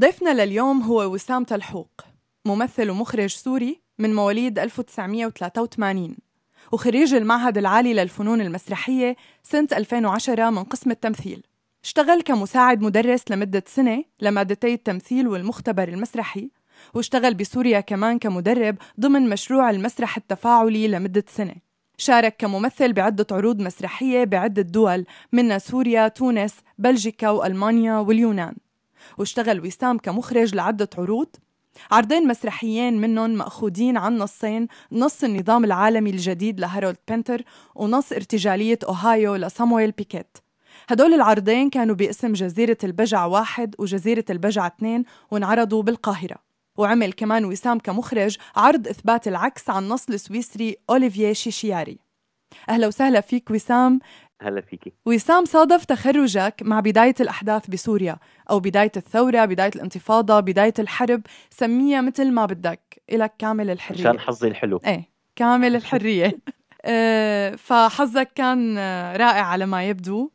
ضيفنا لليوم هو وسام تلحوق ممثل ومخرج سوري من مواليد 1983 وخريج المعهد العالي للفنون المسرحية سنة 2010 من قسم التمثيل. اشتغل كمساعد مدرس لمدة سنة لمادتي التمثيل والمختبر المسرحي واشتغل بسوريا كمان كمدرب ضمن مشروع المسرح التفاعلي لمدة سنة. شارك كممثل بعدة عروض مسرحية بعدة دول منها سوريا، تونس، بلجيكا وألمانيا واليونان. واشتغل وسام كمخرج لعدة عروض. عرضين مسرحيين منهم مأخوذين عن نصين نص النظام العالمي الجديد لهارولد بنتر ونص ارتجالية أوهايو لسامويل بيكيت. هدول العرضين كانوا باسم جزيرة البجع واحد وجزيرة البجع اثنين وانعرضوا بالقاهرة. وعمل كمان وسام كمخرج عرض إثبات العكس عن نص السويسري أوليفييه شيشياري. أهلا وسهلا فيك وسام هلا فيكي. وسام صادف تخرجك مع بداية الأحداث بسوريا أو بداية الثورة بداية الانتفاضة بداية الحرب. سميها مثل ما بدك. إلك كامل الحرية. عشان حظي الحلو. إيه كامل الحرية. آه، فحظك كان رائع على ما يبدو.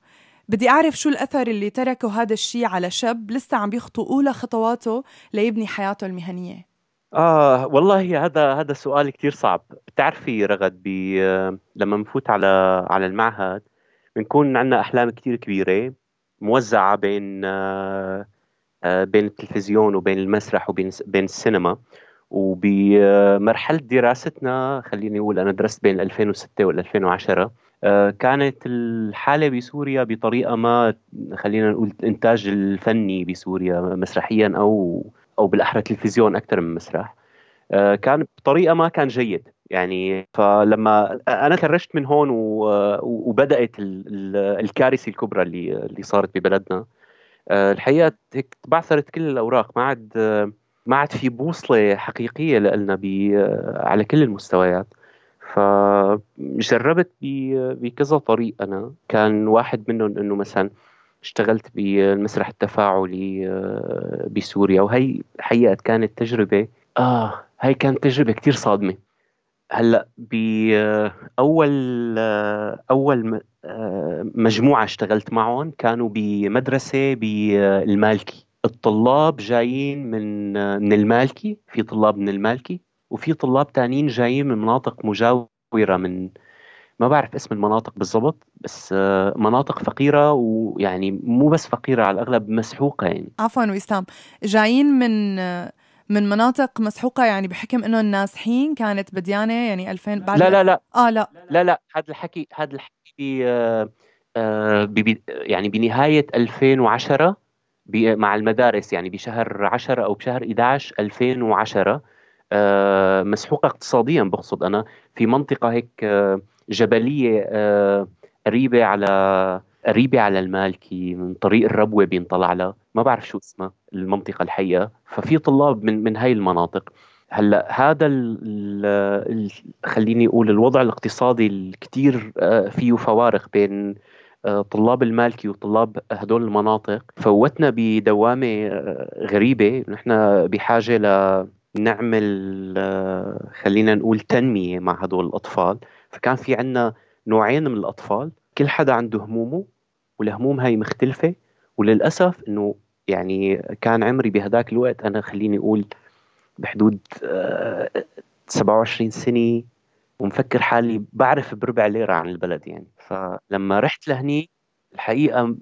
بدي أعرف شو الأثر اللي تركه هذا الشيء على شاب لسه عم بيخطو أولى خطواته ليبني حياته المهنية. آه والله هذا هذا سؤال كثير صعب. بتعرفي رغد بي لما بنفوت على على المعهد بنكون عندنا أحلام كثير كبيرة موزعة بين آه آه بين التلفزيون وبين المسرح وبين بين السينما. وبمرحلة دراستنا خليني أقول أنا درست بين 2006 وال 2010 آه، كانت الحالة بسوريا بطريقة ما خلينا نقول الإنتاج الفني بسوريا مسرحيا أو أو بالأحرى تلفزيون أكثر من مسرح آه، كان بطريقة ما كان جيد. يعني فلما أنا ترشت من هون وبدأت الكارثة الكبرى اللي اللي صارت ببلدنا. الحقيقة هيك بعثرت كل الأوراق. ما عاد ما عاد في بوصلة حقيقية لنا على كل المستويات. فجربت بكذا طريق أنا. كان واحد منهم إنه مثلا اشتغلت بالمسرح التفاعلي آه، بسوريا. وهي حقيقة كانت تجربة آه هي كانت تجربة كتير صادمة. هلأ بأول أول آه، مجموعة اشتغلت معهم كانوا بمدرسة بالمالكي. الطلاب جايين من من المالكي في طلاب من المالكي وفي طلاب تانيين جايين من مناطق مجاورة من ما بعرف اسم المناطق بالضبط بس مناطق فقيرة ويعني مو بس فقيرة على الأغلب مسحوقة يعني. عفوا وسام. جايين من من مناطق مسحوقة يعني بحكم إنه النازحين كانت بديانة يعني 2000 بعد لا لا لا. آه لا. لا لا هذا الحكي هذا الحكي آه آه يعني بنهاية 2010 مع المدارس يعني بشهر 10 أو بشهر 11 2010 آه، مسحوقة اقتصاديا بقصد أنا في منطقة هيك آه، جبلية آه، قريبة على قريبة على المالكي من طريق الربوة بينطلع لها. ما بعرف شو اسمها المنطقة الحقيقة ففي طلاب من من هاي المناطق. هلأ هذا ال ال خليني أقول الوضع الاقتصادي الكثير فيه فوارق بين طلاب المالكي وطلاب هدول المناطق. فوتنا بدوامة غريبة. نحن بحاجة ل نعمل آه، خلينا نقول تنمية مع هدول الأطفال. فكان في عنا نوعين من الأطفال. كل حدا عنده همومه. والهموم هاي مختلفة وللأسف إنه يعني كان عمري بهداك الوقت أنا خليني أقول بحدود 27 آه، سنة ومفكر حالي بعرف بربع ليرة عن البلد يعني. فلما رحت لهني الحقيقة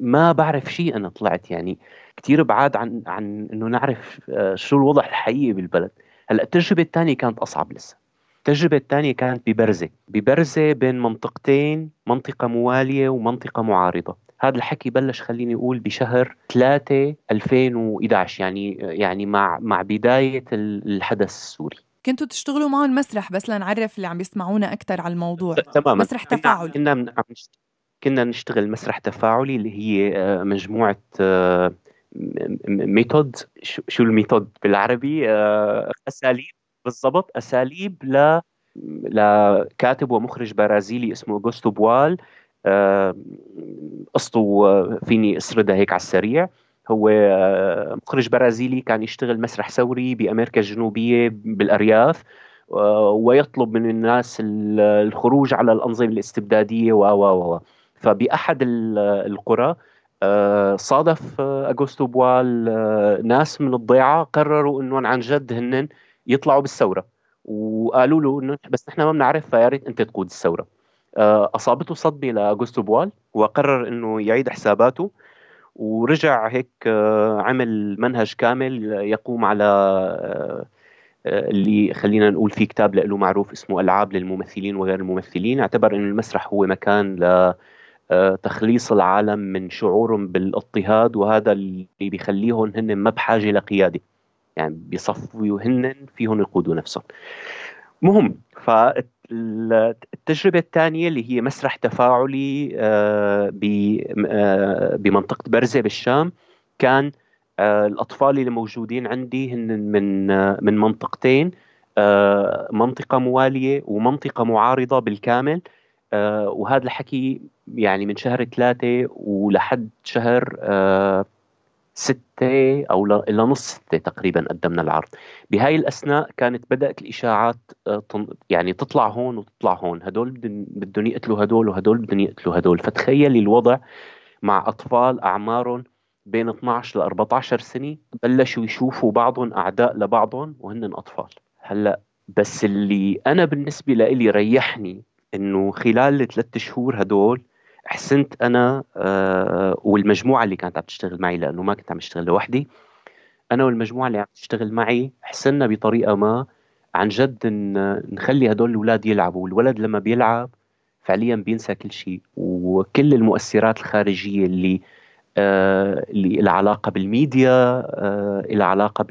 ما بعرف شيء أنا طلعت يعني. كثير بعاد عن عن إنه نعرف آه، شو الوضع الحقيقي بالبلد. هلأ التجربة الثانية كانت أصعب لسه. التجربة الثانية كانت ببرزة. ببرزة بين منطقتين منطقة موالية ومنطقة معارضة. هذا الحكي بلش خليني أقول بشهر 3 2011 يعني يعني مع مع بداية الحدث السوري. كنتوا تشتغلوا معهم مسرح بس لنعرف اللي عم يسمعونا أكثر على الموضوع. تماما. مسرح تفاعلي كنا كنا نشتغل مسرح تفاعلي اللي هي آه، مجموعة آه، method. شو ال method بالعربي؟ آه، اساليب بالضبط أساليب ل لكاتب ومخرج برازيلي اسمه اوغوستو بوال. آه، قصته آه، فيني اسردها هيك على السريع. هو مخرج برازيلي كان يشتغل مسرح ثوري بأمريكا الجنوبية بالأرياف ويطلب من الناس الخروج على الأنظمة الاستبدادية و و و فبأحد القرى صادف أغوستو بوال ناس من الضيعة قرروا إنهم عن جد هن يطلعوا بالثورة. وقالوا له إنه بس نحن ما بنعرف فيا ريت أنت تقود الثورة. أصابته صدمة لاغوستو بوال وقرر إنه يعيد حساباته ورجع هيك عمل منهج كامل يقوم على اللي خلينا نقول في كتاب له معروف اسمه ألعاب للممثلين وغير الممثلين. اعتبر إن المسرح هو مكان لتخليص العالم من شعورهم بالإضطهاد وهذا اللي بيخليهم هن ما بحاجة لقياده يعني بيصفوا هن فيهم يقودوا نفسهم. مهم. فالتجربة الثانية اللي هي مسرح تفاعلي آه، آه، بمنطقة برزة بالشام كان آه، الأطفال اللي موجودين عندي هن من من منطقتين منطقة موالية ومنطقة معارضة بالكامل. وهذا الحكي يعني من شهر ثلاثة ولحد شهر ستة أو إلى نص ستة تقريبا قدمنا العرض. بهاي الأثناء كانت بدأت الإشاعات آه، يعني تطلع هون وتطلع هون. هدول بدهم يقتلوا هدول وهدول بدهم يقتلوا هدول. فتخيلي الوضع مع أطفال أعمارهم بين 12 ل 14 سنة بلشوا يشوفوا بعضهم أعداء لبعضهم وهن أطفال. هلأ بس اللي أنا بالنسبة لي ريحني إنه خلال الثلاث شهور هدول حسنت أنا آه، والمجموعة اللي كانت عم تشتغل معي لأنه ما كنت عم أشتغل لوحدي. أنا والمجموعة اللي عم تشتغل معي حسنا بطريقة ما. عن جد نخلي هدول الأولاد يلعبوا والولد لما بيلعب فعليا بينسى كل شيء. وكل المؤثرات الخارجية اللي آه اللي لها علاقة بالميديا آه لها علاقة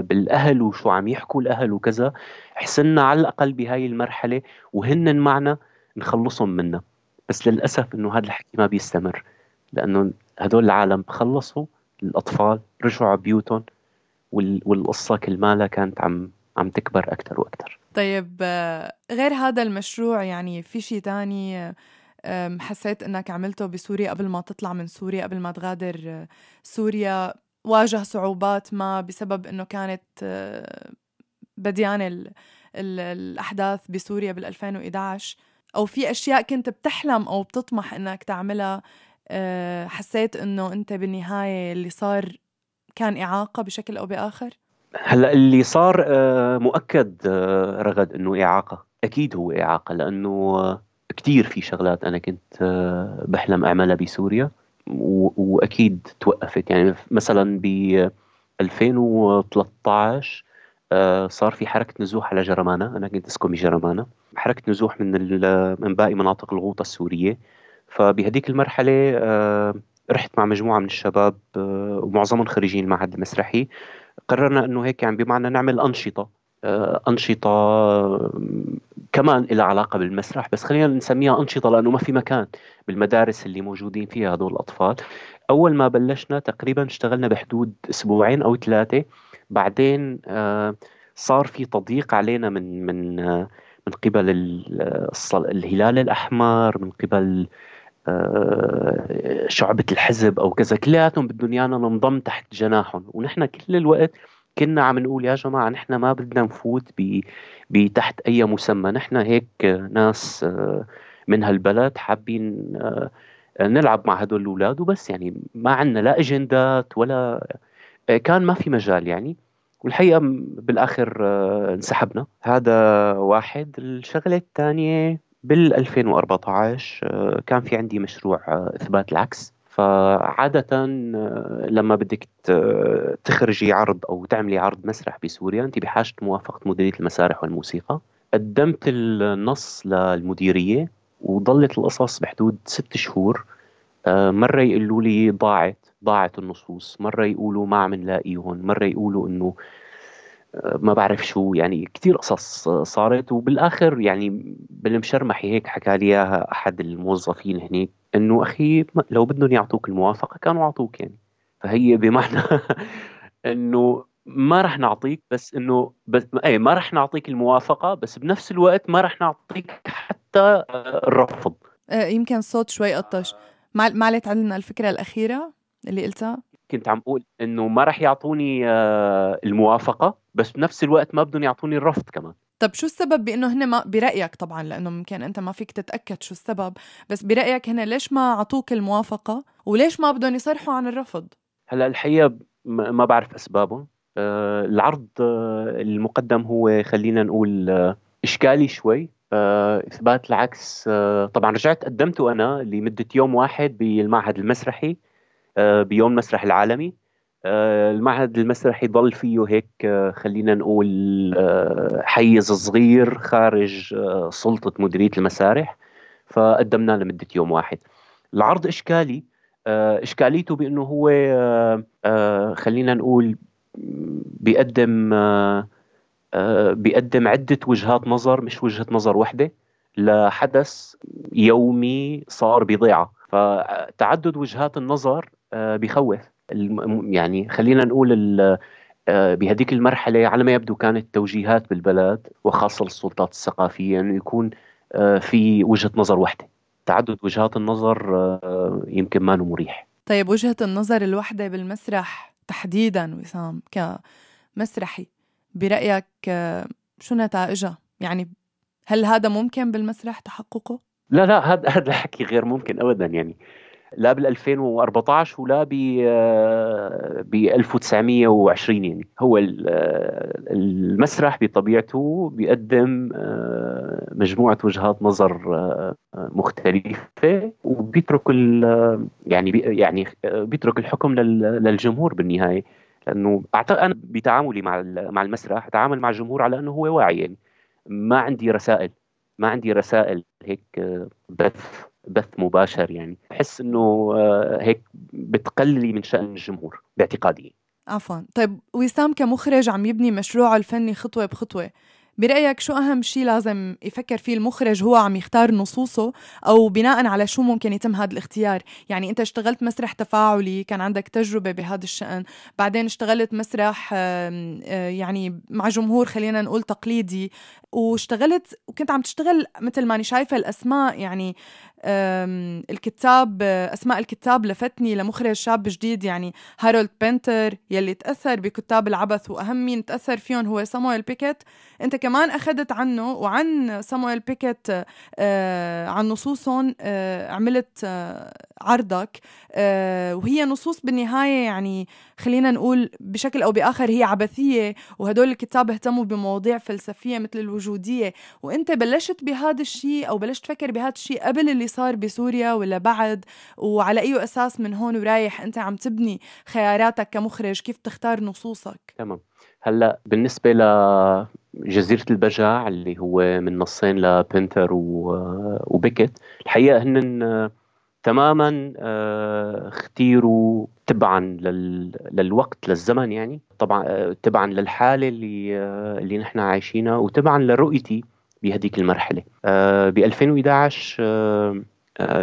بالأهل وشو عم يحكوا الأهل وكذا. حسنا على الأقل بهاي المرحلة وهن معنا نخلصهم منها. بس للأسف إنه هذا الحكي ما بيستمر لأنه هدول العالم خلصوا الأطفال رجعوا على بيوتهم والقصة كل مالها كانت عم عم تكبر أكثر وأكثر طيب غير هذا المشروع يعني في شيء تاني حسيت إنك عملته بسوريا قبل ما تطلع من سوريا قبل ما تغادر سوريا؟ واجه صعوبات ما بسبب إنه كانت بديانه الأحداث بسوريا بال 2011 أو في أشياء كنت بتحلم أو بتطمح إنك تعملها آه، حسيت إنه أنت بالنهاية اللي صار كان إعاقة بشكل أو بآخر؟ هلأ اللي صار آه، مؤكد آه، رغد إنه إعاقة أكيد هو إعاقة لأنه كثير في شغلات أنا كنت بحلم أعملها بسوريا وأكيد توقفت. يعني مثلا ب 2013 صار في حركة نزوح على جرمانه أنا كنت أسكن بجرمانه حركة نزوح من من باقي مناطق الغوطة السورية. فبهديك المرحلة آه، رحت مع مجموعة من الشباب آه، ومعظمهم خريجين المعهد المسرحي. قررنا إنه هيك يعني بمعنى نعمل أنشطة آه، أنشطة كمان لها علاقة بالمسرح. بس خلينا نسميها أنشطة لأنه ما في مكان بالمدارس اللي موجودين فيها هدول الأطفال. أول ما بلشنا تقريبا اشتغلنا بحدود أسبوعين أو ثلاثة بعدين صار في تضييق علينا من من من قبل الهلال الأحمر من قبل آه، شعبة الحزب أو كذا كلياتهم بدهم إيانا ننضم تحت جناحهم. ونحن كل الوقت كنا عم نقول يا جماعة نحن ما بدنا نفوت بتحت أي مسمى. نحن هيك ناس آه، من هالبلد حابين آه، نلعب مع هدول الأولاد وبس. يعني ما عندنا لا أجندات ولا كان ما في مجال يعني. والحقيقة بالآخر آه، انسحبنا. هذا واحد. الشغلة الثانية بال 2014 آه، كان في عندي مشروع آه، إثبات العكس. فعادة لما بدك تخرجي عرض أو تعملي عرض مسرح بسوريا أنت بحاجة موافقة مديرية المسارح والموسيقى. قدمت النص للمديرية وظلت القصص بحدود ست شهور. مرة يقولوا لي ضاعت ضاعت النصوص. مرة يقولوا ما عم نلاقيهم مرة يقولوا إنه آه، ما بعرف شو يعني كثير قصص صارت. وبالآخر يعني بالمشرمحي هيك حكى لي إياها أحد الموظفين هنيك إنه أخي لو بدهم يعطوك الموافقة كانوا اعطوك يعني. فهي بمعنى إنه ما رح نعطيك بس إنه بس اي ما رح نعطيك الموافقة بس بنفس الوقت ما رح نعطيك حتى الرفض. آه، يمكن الصوت شوي قطش. ما عليت عندنا الفكرة الأخيرة؟ اللي قلتها كنت عم أقول إنه ما راح يعطوني آه، الموافقة بس بنفس الوقت ما بدهم يعطوني الرفض كمان. طب شو السبب بإنه هن ما برأيك طبعا لأنه ممكن أنت ما فيك تتأكد شو السبب بس برأيك هن ليش ما أعطوك الموافقة وليش ما بدهم يصرحوا عن الرفض؟ هلأ الحقيقة ما بعرف أسبابهم. آه، العرض آه، المقدم هو خلينا نقول إشكالي شوي. إثبات العكس طبعا رجعت قدمته أنا لمدة يوم واحد بالمعهد المسرحي. بيوم المسرح العالمي. المعهد المسرحي ضل فيه هيك خلينا نقول حيز صغير خارج سلطة مديرية المسارح. فقدمناه لمدة يوم واحد. العرض إشكالي. إشكاليته بأنه هو خلينا نقول بيقدم بيقدم عدة وجهات نظر مش وجهة نظر واحدة لحدث يومي صار بضيعة. فتعدد وجهات النظر بخوف يعني خلينا نقول بهذيك المرحلة على ما يبدو كانت توجيهات بالبلد وخاصة السلطات الثقافية أنه يكون في وجهة نظر واحدة تعدد وجهات النظر يمكن ما مريح طيب وجهة النظر الوحدة بالمسرح تحديدا وسام كمسرحي برأيك شو نتائجها؟ يعني هل هذا ممكن بالمسرح تحققه؟ لا لا هذا هذا الحكي غير ممكن ابدا يعني لا بال 2014 ولا ب ب 1920 يعني. هو المسرح بطبيعته بيقدم آه، مجموعة وجهات نظر آه، مختلفة وبيترك يعني يعني بيترك الحكم للجمهور بالنهاية. لأنه أعتقد أنا بتعاملي مع مع المسرح أتعامل مع الجمهور على أنه هو واعي يعني. ما عندي رسائل ما عندي رسائل هيك آه، بث. بث مباشر يعني. بحس إنه آه، هيك بتقللي من شأن الجمهور باعتقادي. عفوا. طيب وسام كمخرج عم يبني مشروعه الفني خطوة بخطوة. برأيك شو أهم شيء لازم يفكر فيه المخرج هو عم يختار نصوصه أو بناء على شو ممكن يتم هذا الاختيار؟ يعني أنت اشتغلت مسرح تفاعلي كان عندك تجربة بهذا الشأن بعدين اشتغلت مسرح يعني مع جمهور خلينا نقول تقليدي واشتغلت وكنت عم تشتغل مثل ماني شايفة الأسماء يعني الكتاب أسماء الكتاب لفتني لمخرج شاب جديد يعني هارولد بنتر يلي تأثر بكتاب العبث وأهم مين تأثر فيهم هو سامويل بيكيت. أنت كمان أخذت عنه وعن سامويل بيكيت آه، عن نصوصهم آه، عملت آه، عرضك وهي نصوص بالنهاية يعني خلينا نقول بشكل أو بآخر هي عبثية وهدول الكتاب اهتموا بمواضيع فلسفية مثل الوجودية. وأنت بلشت بهذا الشيء أو بلشت تفكر بهذا الشيء قبل اللي صار بسوريا ولا بعد؟ وعلى أي أساس من هون ورايح أنت عم تبني خياراتك كمخرج؟ كيف تختار نصوصك؟ تمام. هلأ بالنسبة لجزيرة البجع اللي هو من نصين لبنتر وبيكت الحقيقة هن تماما آه، اختيروا تبعا للوقت للزمن يعني. طبعا آه، تبعا للحالة اللي آه، اللي نحن عايشينها وتبعا لرؤيتي بهذيك المرحلة. ب 2011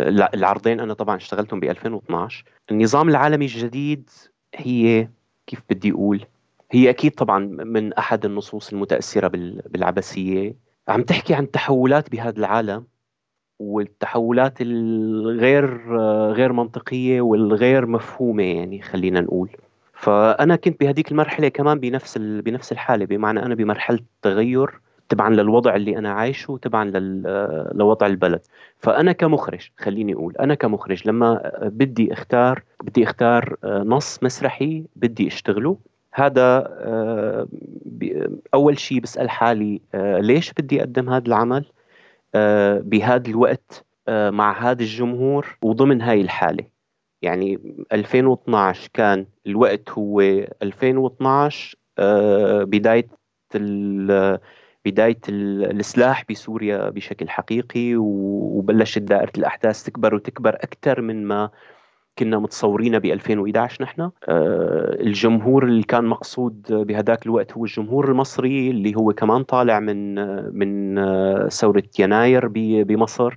لا العرضين أنا طبعا اشتغلتهم ب 2012 النظام العالمي الجديد هي كيف بدي أقول؟ هي أكيد طبعا من أحد النصوص المتأثرة بالعبثية. عم تحكي عن تحولات بهذا العالم والتحولات الغير غير منطقية والغير مفهومة يعني خلينا نقول. فأنا كنت بهذيك المرحلة كمان بنفس بنفس الحالة بمعنى أنا بمرحلة تغير تبعا للوضع اللي أنا عايشه تبعا لوضع البلد. فأنا كمخرج خليني أقول أنا كمخرج لما بدي أختار بدي أختار نص مسرحي بدي أشتغله هذا أول شيء بسأل حالي ليش بدي أقدم هذا العمل؟ آه، بهذا الوقت آه، مع هذا الجمهور وضمن هاي الحالة. يعني 2012 كان الوقت هو 2012 آه، بداية السلاح بسوريا بشكل حقيقي وبلشت دائرة الأحداث تكبر وتكبر أكثر من ما كنا متصورين ب 2011 نحن. آه، الجمهور اللي كان مقصود بهذاك الوقت هو الجمهور المصري اللي هو كمان طالع من من آه، ثورة يناير بمصر.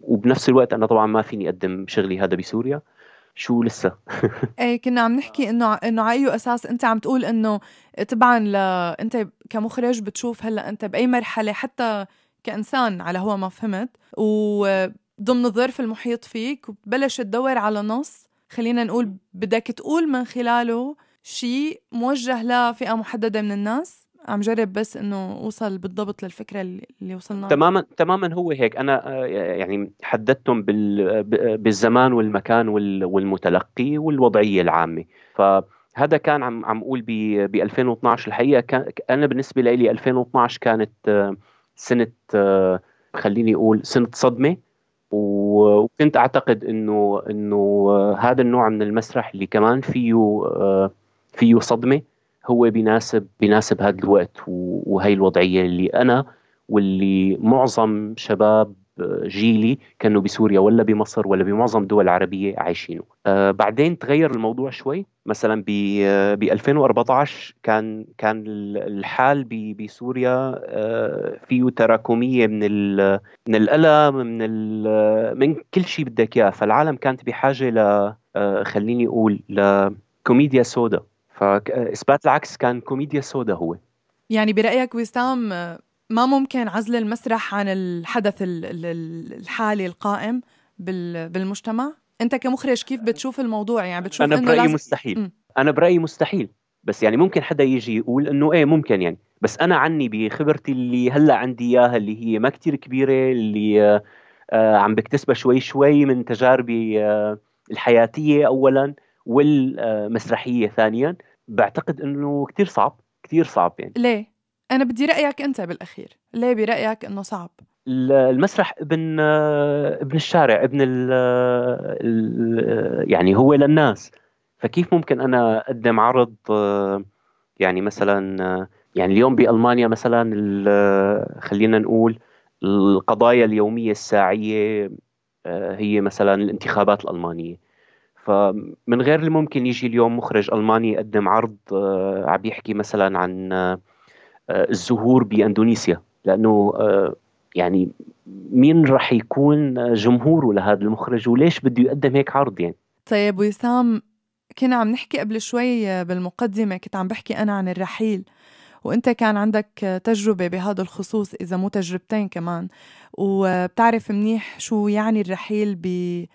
وبنفس الوقت أنا طبعا ما فيني أقدم شغلي هذا بسوريا. شو لسه؟ إيه كنا عم نحكي إنه إنه على اي أساس أنت عم تقول إنه تبعا ل أنت كمخرج بتشوف هلأ أنت بأي مرحلة حتى كإنسان على هو ما فهمت و ضمن الظرف المحيط فيك وبلش تدور على نص خلينا نقول بدك تقول من خلاله شيء موجه لفئة محددة من الناس. عم جرب بس إنه اوصل بالضبط للفكرة اللي وصلنا. تماما تماما هو هيك. أنا آه، يعني حددتهم بالزمان والمكان والمتلقي والوضعية العامة. فهذا كان عم عم أقول ب 2012 الحقيقة كان أنا بالنسبة لي 2012 كانت آه، سنة آه، خليني أقول سنة صدمة. وكنت أعتقد إنه إنه هذا النوع من المسرح اللي كمان فيه فيه صدمة. هو بيناسب بيناسب هذا الوقت وهي الوضعية اللي أنا واللي معظم شباب جيلي كانوا بسوريا ولا بمصر ولا بمعظم الدول العربيه عايشينه. آه بعدين تغير الموضوع شوي. مثلا ب 2014 كان كان الحال بسوريا آه فيه تراكمية من من الألم من من كل شيء بدك إياه. فالعالم كانت بحاجة ل آه خليني أقول لكوميديا سودا فاثبات العكس كان كوميديا سودا هو. يعني برأيك وسام ما ممكن عزل المسرح عن الحدث الحالي القائم بالمجتمع؟ أنت كمخرج كيف بتشوف الموضوع؟ يعني بتشوف أنا برأيي لازم... مستحيل. م. أنا برأيي مستحيل. بس يعني ممكن حدا يجي يقول إنه إيه ممكن يعني. بس أنا عني بخبرتي اللي هلأ عندي إياها اللي هي ما كتير كبيرة اللي آه عم بكتسبها شوي شوي من تجاربي آه الحياتية اولا والمسرحية ثانيا. بعتقد إنه كثير صعب كثير صعب يعني. ليه؟ أنا بدي رأيك أنت بالأخير. ليه برأيك إنه صعب؟ المسرح ابن ابن الشارع ابن ال يعني هو للناس. فكيف ممكن أنا أقدم عرض يعني مثلا يعني اليوم بألمانيا مثلا خلينا نقول القضايا اليومية الساعية هي مثلا الانتخابات الألمانية. فمن غير الممكن يجي اليوم مخرج ألماني يقدم عرض آه، عم يحكي مثلا عن آه، الزهور بأندونيسيا لأنه آه، يعني مين راح يكون جمهوره لهذا المخرج وليش بده يقدم هيك عرض يعني؟ طيب وسام كنا عم نحكي قبل شوي بالمقدمة كنت عم بحكي أنا عن الرحيل. وانت كان عندك تجربة بهذا الخصوص إذا مو تجربتين كمان. وبتعرف منيح شو يعني الرحيل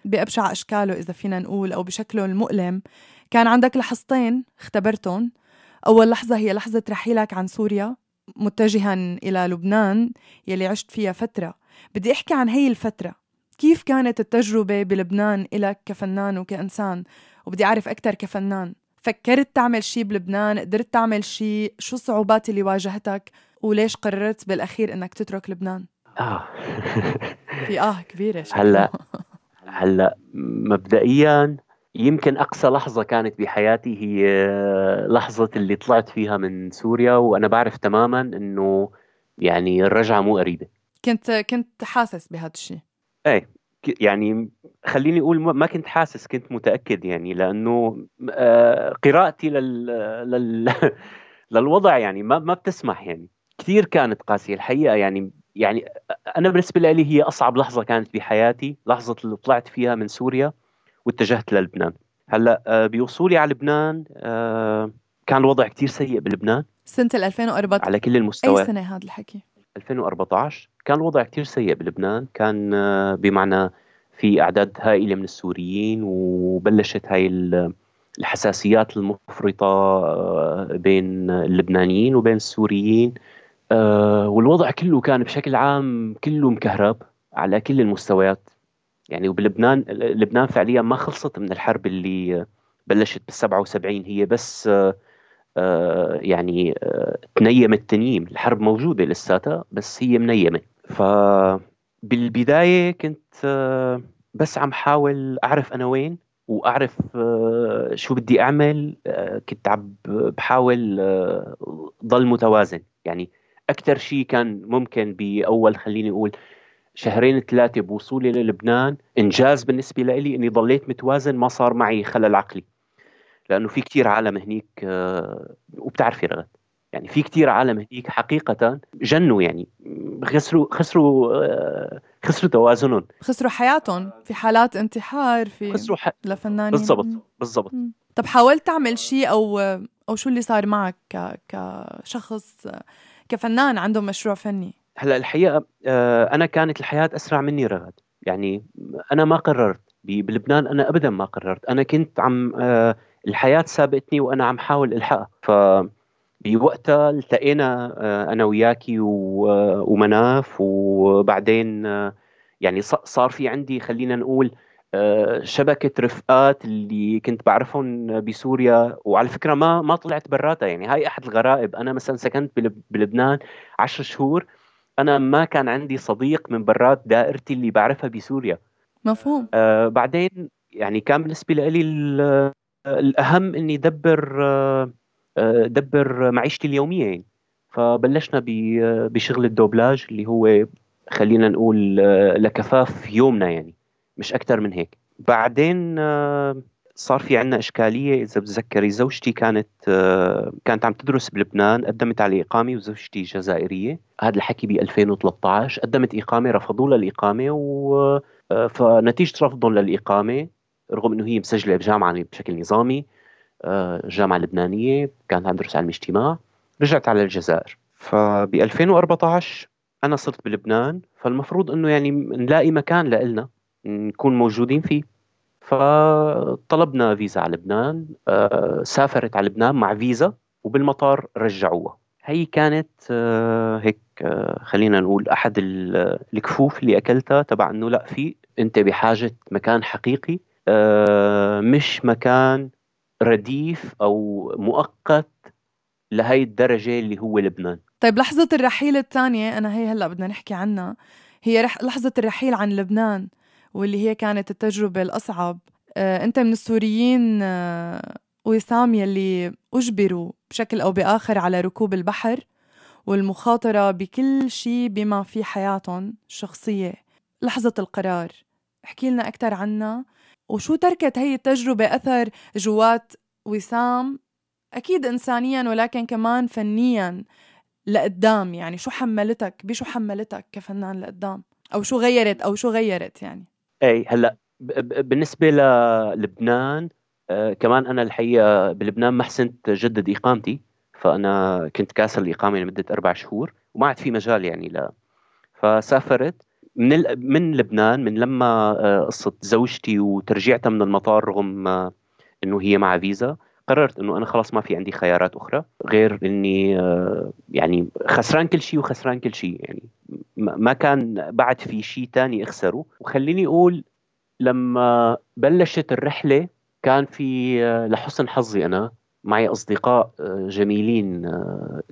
بأبشع أشكاله إذا فينا نقول أو بشكله المؤلم. كان عندك لحظتين اختبرتهم. أول لحظة هي لحظة رحيلك عن سوريا متجها إلى لبنان يلي عشت فيها فترة. بدي أحكي عن هي الفترة. كيف كانت التجربة بلبنان إلك كفنان وكإنسان؟ وبدي أعرف أكثر كفنان. فكرت تعمل شيء بلبنان؟ قدرت تعمل شيء شو الصعوبات اللي واجهتك؟ وليش قررت بالأخير إنك تترك لبنان؟ آه. في آه كبيرة هلأ هلأ مبدئيا يمكن أقصى لحظة كانت بحياتي هي لحظة اللي طلعت فيها من سوريا وأنا بعرف تماما إنه يعني الرجعة مو قريبة. كنت كنت حاسس بهذا الشيء إيه. يعني خليني أقول ما كنت حاسس كنت متأكد يعني لأنه آه، قراءتي لل, لل... للوضع يعني ما ما بتسمح يعني. كثير كانت قاسية. الحقيقة يعني يعني أنا بالنسبة لي هي أصعب لحظة كانت بحياتي لحظة اللي طلعت فيها من سوريا واتجهت للبنان. هلأ آه، بوصولي على لبنان آه، كان الوضع كثير سيء بلبنان. سنة 2014 على كل المستويات. أي سنة هذا الحكي؟ 2014 كان الوضع كثير سيء بلبنان كان آه، بمعنى في أعداد هائلة من السوريين وبلشت هاي الحساسيات المفرطة آه، بين اللبنانيين وبين السوريين آه، والوضع كله كان بشكل عام كله مكهرب على كل المستويات. يعني وبلبنان لبنان فعليا ما خلصت من الحرب اللي بلشت بال 77 هي بس يعني آه، تنيمت تنييم الحرب موجودة لساتها بس هي منيمة. فبالبداية كنت آه، بس عم حاول أعرف أنا وين وأعرف شو بدي أعمل. كنت عم بحاول ضل متوازن. يعني أكثر شيء كان ممكن بأول خليني أقول شهرين ثلاثة بوصولي للبنان. إنجاز بالنسبة لي إني ضليت متوازن ما صار معي خلل عقلي. لأنه في كتير عالم هنيك آه، وبتعرفي رغد يعني في كتير عالم هنيك حقيقة جنوا يعني خسروا خسروا آه، خسروا توازنهم. خسروا حياتهم في حالات انتحار في خسروا ح... لفنانين. بالضبط بالضبط. طب حاولت تعمل شيء أو أو شو اللي صار معك ك... كشخص كفنان عنده مشروع فني؟ هلأ الحقيقة آه، أنا كانت الحياة أسرع مني رغد يعني أنا ما قررت بلبنان أنا ابدا ما قررت. أنا كنت عم الحياة سابقتني وأنا عم حاول ألحقها. ف بوقتها التقينا آه، أنا وياكي ومناف وبعدين آه، يعني صار في عندي خلينا نقول آه، شبكة رفقات اللي كنت بعرفهم بسوريا. وعلى فكرة ما ما طلعت براتها يعني هاي أحد الغرائب. أنا مثلا سكنت بلبنان عشر شهور. أنا ما كان عندي صديق من برات دائرتي اللي بعرفها بسوريا. مفهوم. آه بعدين يعني كان بالنسبة لي الأهم إني أدبر آه دبر معيشتي اليومية يعني. فبلشنا بشغل الدوبلاج اللي هو خلينا نقول آه، لكفاف يومنا يعني مش أكثر من هيك. بعدين آه، صار في عنا إشكالية إذا بتذكري زوجتي كانت آه، كانت عم تدرس بلبنان قدمت على إقامة وزوجتي جزائرية. هذا الحكي ب 2013 قدمت إقامة رفضوا لها الإقامة و فنتيجة رفضهم للإقامة رغم أنه هي مسجلة بجامعة بشكل نظامي جامعة لبنانية كانت عم تدرس علم اجتماع رجعت على الجزائر. فب 2014 أنا صرت بلبنان فالمفروض إنه يعني نلاقي مكان لإلنا نكون موجودين فيه. فطلبنا فيزا على لبنان آه، سافرت على لبنان مع فيزا وبالمطار رجعوها. هي كانت آه، هيك آه، خلينا نقول أحد الكفوف اللي أكلتها تبع إنه لا في أنت بحاجة مكان حقيقي مش مكان رديف أو مؤقت لهي الدرجة اللي هو لبنان. طيب لحظة الرحيل الثانية أنا هي هلأ بدنا نحكي عنها. هي رح لحظة الرحيل عن لبنان واللي هي كانت التجربة الأصعب. آه، أنت من السوريين آه، وسام يلي أجبروا بشكل أو بآخر على ركوب البحر والمخاطرة بكل شيء بما في حياتهم الشخصية. لحظة القرار. احكي لنا أكثر عنها. وشو تركت هي التجربة؟ أثر جوات وسام أكيد إنسانيا ولكن كمان فنيا لقدام يعني شو حملتك؟ بشو حملتك كفنان لقدام؟ أو شو غيرت؟ أو شو غيرت يعني؟ إي هلأ بالنسبة للبنان آه كمان أنا الحقيقة بلبنان ما حسنت جدد إقامتي فأنا كنت كاسر الإقامة لمدة أربع شهور وما عاد في مجال يعني لا فسافرت. من ال... من لبنان من لما آه، قصة زوجتي وترجيعتها من المطار رغم آه، إنه هي مع فيزا قررت إنه أنا خلاص ما في عندي خيارات أخرى غير إني آه، يعني خسران كل شيء وخسران كل شيء يعني ما كان بعد في شيء تاني أخسره. وخليني أقول لما بلشت الرحلة كان في لحسن حظي أنا معي أصدقاء آه، جميلين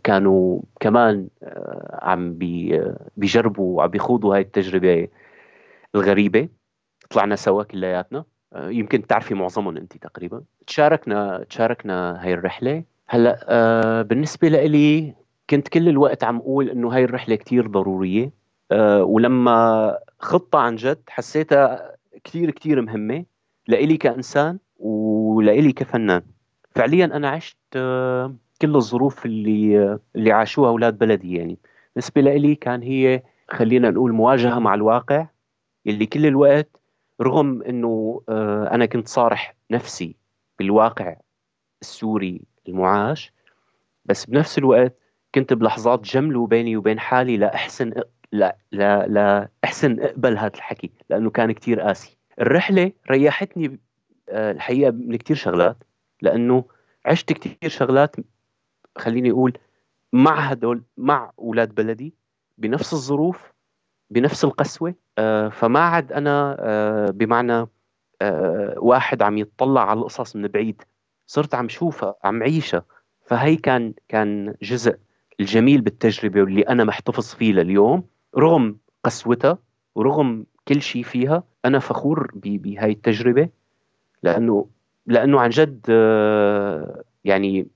كانوا كمان عم بيجربوا وعم بيخوضوا هاي التجربة الغريبة. طلعنا سوا كلياتنا. يمكن تعرفي معظمهم انت تقريبا. تشاركنا تشاركنا هاي الرحلة. هلأ آه بالنسبة لإلي كنت كل الوقت عم أقول إنه هاي الرحلة كتير ضرورية. آه ولما خطة عن جد حسيتها كتير كتير مهمة. لإلي كإنسان ولإلي كفنان. فعليا أنا عشت آه كل الظروف اللي اللي عاشوها أولاد بلدي يعني. بالنسبة لإلي كان هي خلينا نقول مواجهة مع الواقع اللي كل الوقت رغم إنه آه، أنا كنت صارح نفسي بالواقع السوري المعاش بس بنفس الوقت كنت بلحظات جملوا بيني وبين حالي لاحسن لا لا لا أحسن أقبل هذا الحكي لأنه كان كتير قاسي. الرحلة ريحتني آه، الحقيقة من كتير شغلات. لأنه عشت كتير شغلات خليني أقول مع هدول مع أولاد بلدي بنفس الظروف بنفس القسوة آه، فما عاد أنا آه، بمعنى آه، واحد عم يتطلع على القصص من بعيد. صرت عم شوفها عم عيشها. فهي كان كان جزء الجميل بالتجربة واللي أنا محتفظ فيه لليوم. رغم قسوتها ورغم كل شيء فيها أنا فخور بهاي التجربة لأنه لأنه عن جد يعني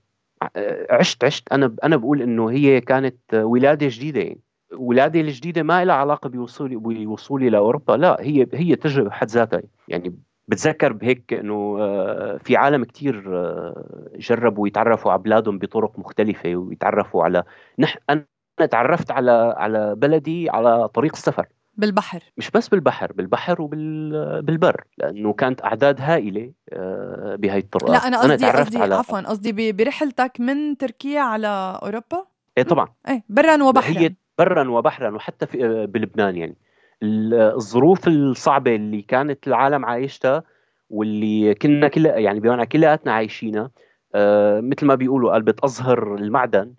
عشت عشت. أنا أنا بقول إنه هي كانت ولادة جديدة. ولادي الجديدة ما لها علاقة بوصولي بوصولي لأوروبا. لا هي هي تجربة بحد ذاتها. يعني بتذكر بهيك إنه آه، في عالم كتير آه، جربوا يتعرفوا على بلادهم بطرق مختلفة ويتعرفوا على نحن أنا تعرفت على على بلدي على طريق السفر. بالبحر. مش بس بالبحر بالبحر وبالبر لأنه كانت أعداد هائلة آه، بهي الطرقات لا أنا قصدي قصدي على... عفوا قصدي برحلتك من تركيا على أوروبا؟ إيه طبعا. إيه برا وبحرا. هي برا وبحرا وحتى في بلبنان يعني. الظروف الصعبة اللي كانت العالم عايشتها واللي كنا كل يعني بمعنى كلياتنا عايشينها آه مثل ما بيقولوا قال بتأظهر المعدن.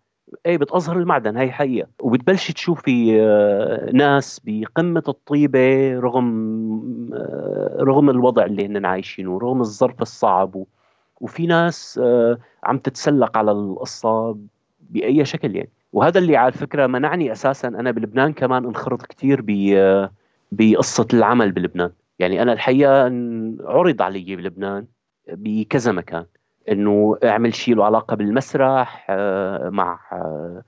إيه بتأظهر المعدن هي حقيقة. وبتبلشي تشوفي آه ناس بقمة الطيبة رغم آه رغم الوضع اللي هن عايشينه رغم الظرف الصعب. وفي ناس آه عم تتسلق على القصة بأي شكل يعني. وهذا اللي على فكرة منعني أساسا أنا بلبنان كمان انخرط كثير بقصة العمل بلبنان. يعني أنا الحقيقة عرض علي بلبنان بكذا مكان. إنه أعمل شيء له علاقة بالمسرح آه، مع آه،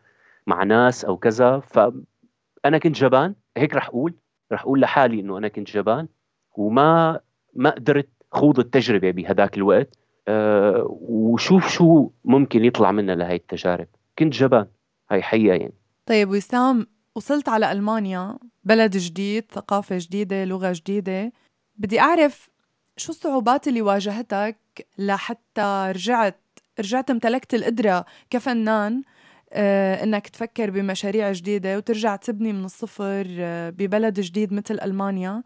مع ناس أو كذا. فانا كنت جبان هيك رح أقول رح أقول لحالي إنه أنا كنت جبان وما ما قدرت خوض التجربة بهداك الوقت. أه وشوف شو ممكن يطلع منا لهي التجارب. كنت جبان هاي حقيقه يعني. طيب وسام وصلت على ألمانيا بلد جديد ثقافة جديدة لغة جديدة. بدي أعرف شو الصعوبات اللي واجهتك لحتى رجعت رجعت امتلكت القدرة كفنان آه إنك تفكر بمشاريع جديدة وترجع تبني من الصفر آه ببلد جديد مثل ألمانيا؟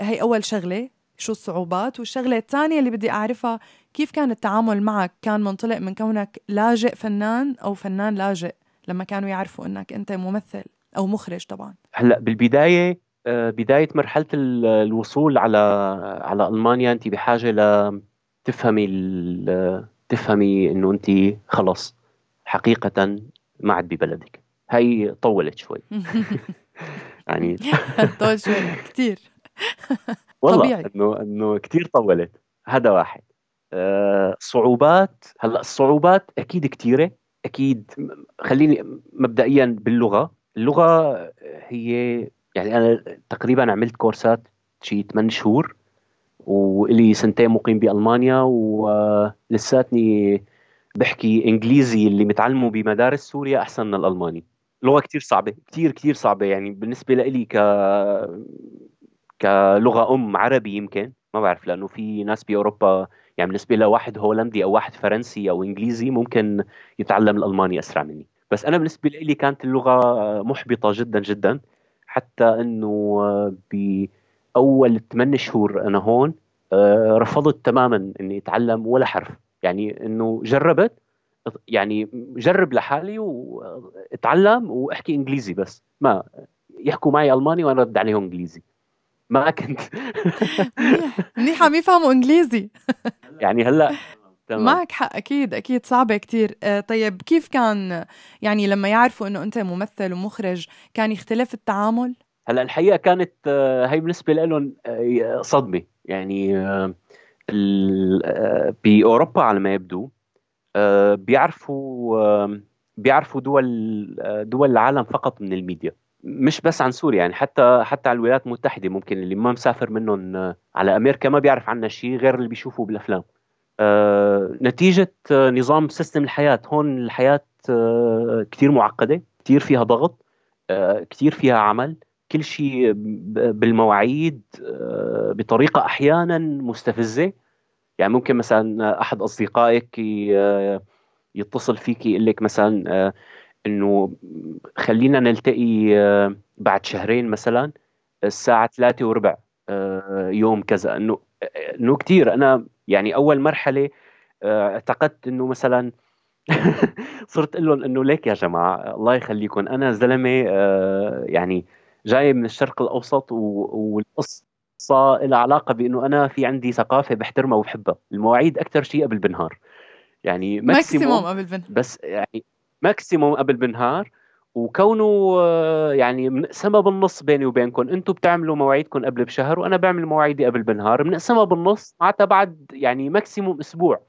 هي أول شغلة شو الصعوبات؟ والشغلة الثانية اللي بدي أعرفها كيف كان التعامل معك؟ كان منطلق من كونك لاجئ فنان أو فنان لاجئ؟ لما كانوا يعرفوا إنك أنت ممثل أو مخرج طبعا. هلأ بالبداية آه، بداية مرحلة الوصول على على ألمانيا انت بحاجة ل تفهمي تفهمي إنه انت خلص حقيقة ما عاد ببلدك. هي طولت شوي. يعني طول شوي كثير والله طبيعي. انه إنه كثير طولت. هذا واحد. أه صعوبات هلأ الصعوبات أكيد كثيره أكيد خليني مبدئيا باللغة. اللغة هي يعني أنا تقريبا عملت كورسات شي 8 شهور وإلي سنتين مقيم بألمانيا ولساتني بحكي إنجليزي اللي متعلمه بمدارس سوريا أحسن من الألماني. لغة كثير صعبة كثير كثير صعبة يعني بالنسبة لي ك كلغة أم عربي يمكن ما بعرف لأنه في ناس بأوروبا يعني بالنسبة لواحد هولندي أو واحد فرنسي أو إنجليزي ممكن يتعلم الألماني أسرع مني. بس أنا بالنسبة لي كانت اللغة محبطة جدا جدا. حتى إنه باول ثمان شهور أنا هون آه، رفضت تماما إني أتعلم ولا حرف. يعني إنه جربت يعني جرب لحالي وأتعلم وأحكي إنجليزي بس. ما يحكوا معي ألماني وأنا أرد عليهم إنجليزي. ما كنت. منيح منيح عم يفهموا إنجليزي. يعني هلأ تمام. معك حق أكيد أكيد صعبة كتير. آه طيب كيف كان يعني لما يعرفوا إنه أنت ممثل ومخرج كان يختلف التعامل؟ هلأ الحقيقة كانت آه هي بالنسبة لهم آه صدمة. يعني بأوروبا على ما يبدو بيعرفوا بيعرفوا دول دول العالم فقط من الميديا. مش بس عن سوريا يعني حتى حتى على الولايات المتحدة ممكن اللي ما مسافر منهم على أمريكا ما بيعرف عنا شيء غير اللي بيشوفه بالأفلام. نتيجة نظام system الحياة. هون الحياة كثير معقدة كثير فيها ضغط كثير فيها عمل. كل شيء بالمواعيد بطريقة أحيانا مستفزة. يعني ممكن مثلا أحد أصدقائك يتصل فيك يقول لك مثلا إنه خلينا نلتقي بعد شهرين مثلا الساعة ثلاثة وربع يوم كذا. إنه إنه كثير أنا يعني أول مرحلة اعتقدت إنه مثلا صرت أقول لهم إنه ليك يا جماعة الله يخليكم أنا زلمة يعني جاي من الشرق الأوسط والقصة لها علاقة بإنه أنا في عندي ثقافة بحترمها وبحبها المواعيد أكثر شيء قبل بنهار يعني maximum قبل بنهار بس يعني maximum قبل بنهار وكونه يعني بنقسمها بالنص بيني وبينكم أنتم بتعملوا مواعيدكم قبل بشهر وأنا بعمل مواعيدي قبل بنهار بنقسمها بالنص معناتها بعد يعني maximum أسبوع.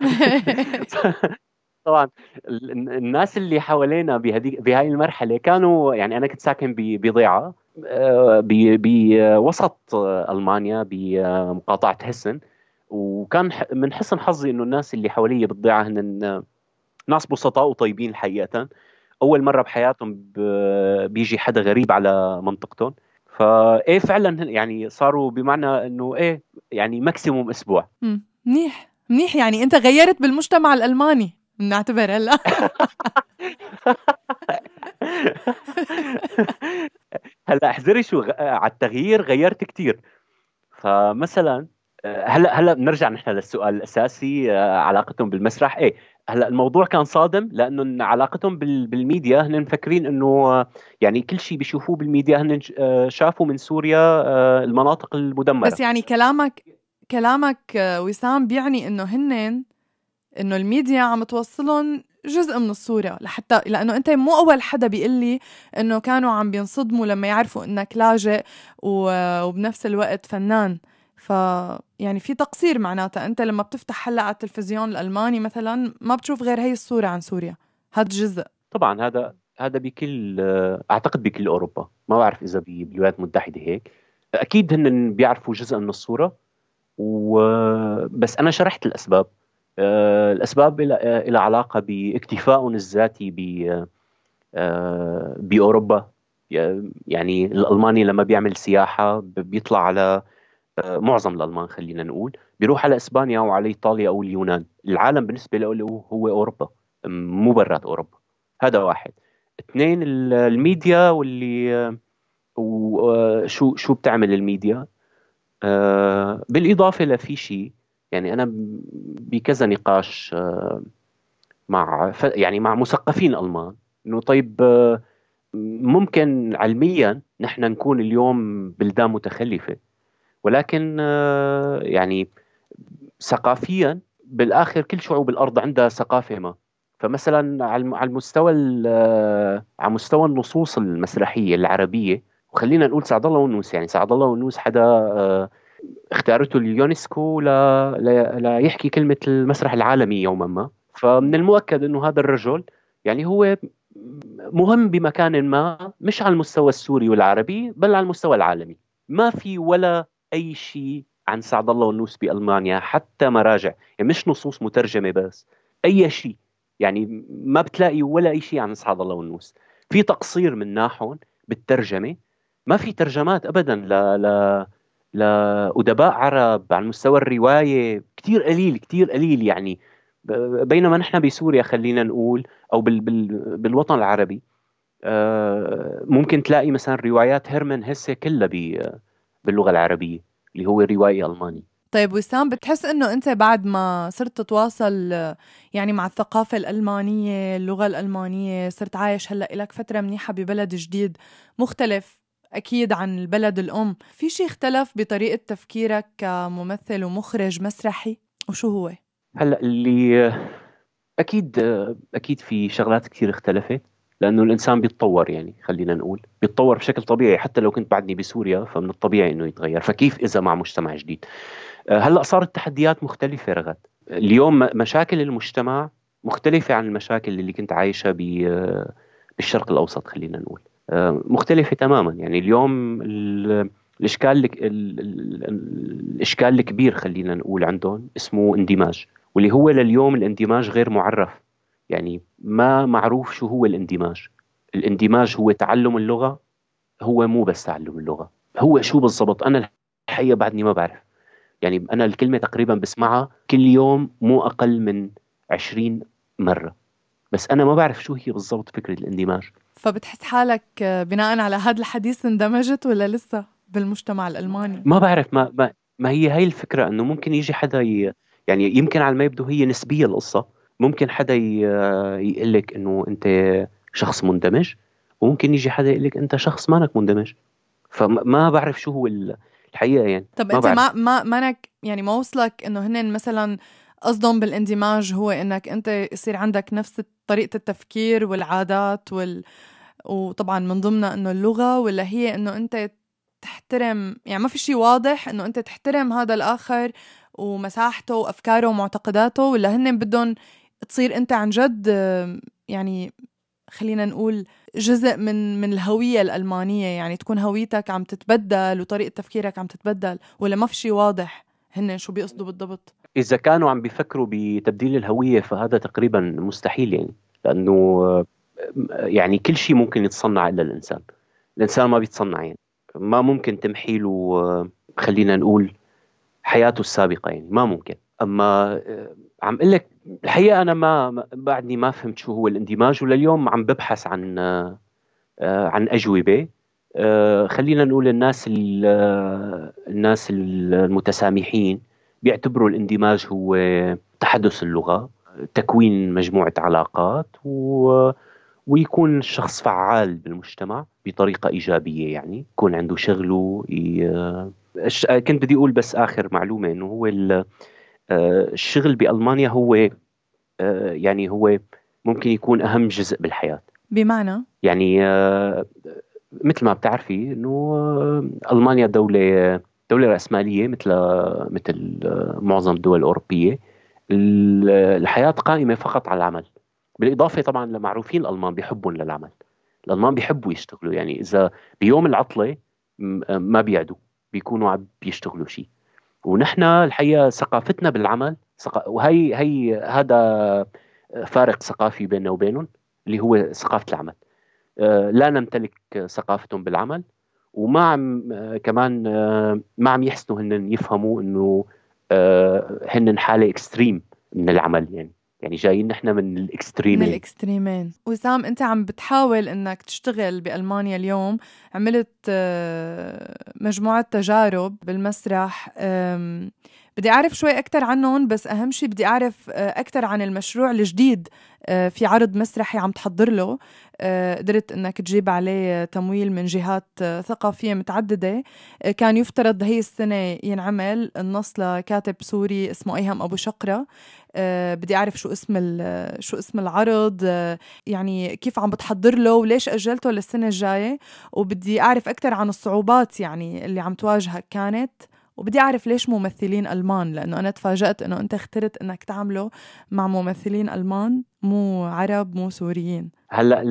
طبعا الناس اللي حوالينا بهذه بهاي المرحلة كانوا يعني أنا كنت ساكن بضيعة آه، بوسط ألمانيا بمقاطعه هسن وكان من حسن حظي إنه الناس اللي حوالي بالضيعة هن ناس بسطاء وطيبين حقيقة. أول مرة بحياتهم بيجي حدا غريب على منطقتهم. فايه فعلا يعني صاروا بمعنى إنه إيه يعني ماكسيموم أسبوع. منيح. منيح يعني أنت غيرت بالمجتمع الألماني. بنعتبر هلا. هلا احذري شو على التغيير غيرت كثير فمثلا هلا هلا بنرجع نحن للسؤال الأساسي علاقتهم بالمسرح. إيه هلا الموضوع كان صادم لأنه علاقتهم بالميديا هن مفكرين إنه يعني كل شيء بيشوفوه بالميديا هن شافوا من سوريا المناطق المدمرة. بس يعني كلامك كلامك وسام بيعني إنه هن إنه الميديا عم توصلهم جزء من الصورة لحتى لأنه أنت مو أول حدا بيقول لي إنه كانوا عم بينصدموا لما يعرفوا إنك لاجئ وبنفس الوقت فنان. ف يعني في تقصير معناتها أنت لما بتفتح هلأ على التلفزيون الألماني مثلا ما بتشوف غير هي الصورة عن سوريا. هذا جزء. طبعا هذا هذا بكل أعتقد بكل أوروبا. ما بعرف إذا بالولايات المتحده هيك. أكيد هن بيعرفوا جزء من الصورة. وبس أنا شرحت الأسباب. آه، الأسباب لها علاقة باكتفائهم الذاتي ب آه، بأوروبا. يعني الألماني لما بيعمل سياحة بيطلع على معظم الألمان خلينا نقول بيروح على إسبانيا أو على إيطاليا أو اليونان. العالم بالنسبة له هو أوروبا مو برات أوروبا. هذا واحد. اثنين الميديا واللي وشو شو بتعمل الميديا؟ بالإضافة لفي شيء يعني أنا بكذا نقاش آه، مع يعني مع مثقفين ألمان إنه طيب آه، ممكن علميا نحن نكون اليوم بلدان متخلفة. ولكن آه، يعني ثقافيا بالآخر كل شعوب الأرض عندها ثقافة ما. فمثلا على المستوى على مستوى النصوص المسرحية العربية وخلينا نقول سعد الله ونوس يعني سعد الله ونوس حدا اختارته اليونسكو ل... ل... ليحكي كلمة المسرح العالمي يوما ما. فمن المؤكد أنه هذا الرجل يعني هو مهم بمكان ما مش على المستوى السوري والعربي بل على المستوى العالمي. ما في ولا أي شيء عن سعد الله ونوس بألمانيا حتى مراجع يعني مش نصوص مترجمة بس أي شيء. يعني ما بتلاقي ولا أي شيء عن سعد الله ونوس في تقصير من ناحهم بالترجمة. ما في ترجمات أبدا ل... ل... لأدباء عرب على مستوى الرواية. كتير قليل كتير قليل يعني. بينما نحن بسوريا خلينا نقول أو بال بال بالوطن العربي آه، ممكن تلاقي مثلا روايات هيرمان هيسه كلها باللغة العربية اللي هو روائي ألماني طيب وسام بتحس إنه أنت بعد ما صرت تتواصل يعني مع الثقافة الألمانية اللغة الألمانية صرت عايش هلأ لك فترة منيحة ببلد جديد مختلف أكيد عن البلد الأم في شيء اختلف بطريقة تفكيرك كممثل ومخرج مسرحي؟ وشو هو؟ هلأ اللي أكيد أكيد في شغلات كثير اختلفت. لأنه الإنسان بيتطور يعني خلينا نقول. بيتطور بشكل طبيعي حتى لو كنت بعدني بسوريا فمن الطبيعي إنه يتغير. فكيف إذا مع مجتمع جديد؟ هلأ صارت التحديات مختلفة رغد. اليوم مشاكل المجتمع مختلفة عن المشاكل اللي كنت عايشها بالشرق الأوسط خلينا نقول. مختلفة تماما. يعني اليوم الإشكال الإشكال الكبير خلينا نقول عندهم اسمه اندماج واللي هو لليوم الاندماج غير معرف. يعني ما معروف شو هو الاندماج. الاندماج هو تعلم اللغة هو مو بس تعلم اللغة. هو شو بالضبط؟ أنا الحقيقة بعدني ما بعرف. يعني أنا الكلمة تقريبا بسمعها كل يوم مو أقل من عشرين مرة. بس أنا ما بعرف شو هي بالضبط فكرة الاندماج. فبتحس حالك بناء على هذا الحديث اندمجت ولا لسه بالمجتمع الألماني؟ ما بعرف. ما, ما, ما هي هي الفكرة أنه ممكن يجي حدا ي... يعني يمكن على ما يبدو هي نسبية القصة. ممكن حدا. يقول لك أنه أنت شخص مندمج وممكن يجي حدا يقول لك أنت شخص مانك مندمج فما بعرف شو هو الحقيقة يعني طب ما بعرف. ما ما مانك يعني ما وصلك أنه هن مثلا قصدهم بالاندماج هو إنك أنت يصير عندك نفس طريقة التفكير والعادات وال وطبعا من ضمنها إنه اللغة ولا هي إنه أنت تحترم يعني ما في شيء واضح إنه أنت تحترم هذا الآخر ومساحته وأفكاره ومعتقداته ولا هن بدهم تصير أنت عن جد يعني خلينا نقول جزء من من الهوية الألمانية يعني تكون هويتك عم تتبدل وطريقة تفكيرك عم تتبدل ولا ما في شيء واضح هن شو بيقصدوا بالضبط؟ إذا كانوا عم بيفكروا بتبديل الهوية فهذا تقريبا مستحيل يعني لأنه يعني كل شيء ممكن يتصنع إلا الإنسان. الإنسان ما بيتصنع يعني. ما ممكن تمحي له خلينا نقول حياته السابقة يعني. ما ممكن. أما عم أقول لك الحقيقة أنا ما بعدني ما فهمت شو هو الاندماج ولليوم عم ببحث عن عن أجوبة. خلينا نقول الناس الناس المتسامحين بيعتبروا الاندماج هو تحدث اللغة تكوين مجموعة علاقات و... ويكون الشخص فعال بالمجتمع بطريقة إيجابية يعني يكون عنده شغله ي... كنت بدي أقول بس آخر معلومة إنه هو الشغل بألمانيا هو يعني هو ممكن يكون أهم جزء بالحياة. بمعنى؟ يعني مثل ما بتعرفي إنه ألمانيا دولة دولة رأسمالية مثل مثل معظم الدول الأوروبية. الحياة قائمة فقط على العمل. بالإضافة طبعا لمعروفين الألمان بيحبون للعمل. الألمان بيحبوا يشتغلوا. يعني إذا بيوم العطلة ما بيعدوا بيكونوا عم بيشتغلوا شيء. ونحن الحقيقة ثقافتنا بالعمل وهي هي هذا فارق ثقافي بيننا وبينهم اللي هو ثقافة العمل. آه، لا نمتلك ثقافتهم بالعمل وما عم كمان آه، ما عم يحسنوا هن يفهموا إنه آه، هن حالة extreme من العمل يعني. يعني جايين نحن من ال extreme ين. من ال extreme ين. وسام أنت عم بتحاول إنك تشتغل بألمانيا اليوم. عملت آه، مجموعة تجارب بالمسرح بدي أعرف شوي أكثر عنهم بس أهم شيء بدي أعرف أكثر عن المشروع الجديد في عرض مسرحي عم تحضر له. آه، قدرت إنك تجيب عليه تمويل من جهات ثقافية متعددة. آه، كان يفترض هي السنة ينعمل. النص لكاتب سوري اسمه أيهم أبو شقرة. بدي أعرف شو اسم شو اسم العرض يعني كيف عم بتحضر له وليش أجلته للسنة الجاية. وبدي أعرف أكثر عن الصعوبات يعني اللي عم تواجهك كانت. وبدي أعرف ليش ممثلين ألمان لأنه أنا تفاجأت إنه أنت اخترت إنك تعمله مع ممثلين ألمان مو عرب مو سوريين. هلأ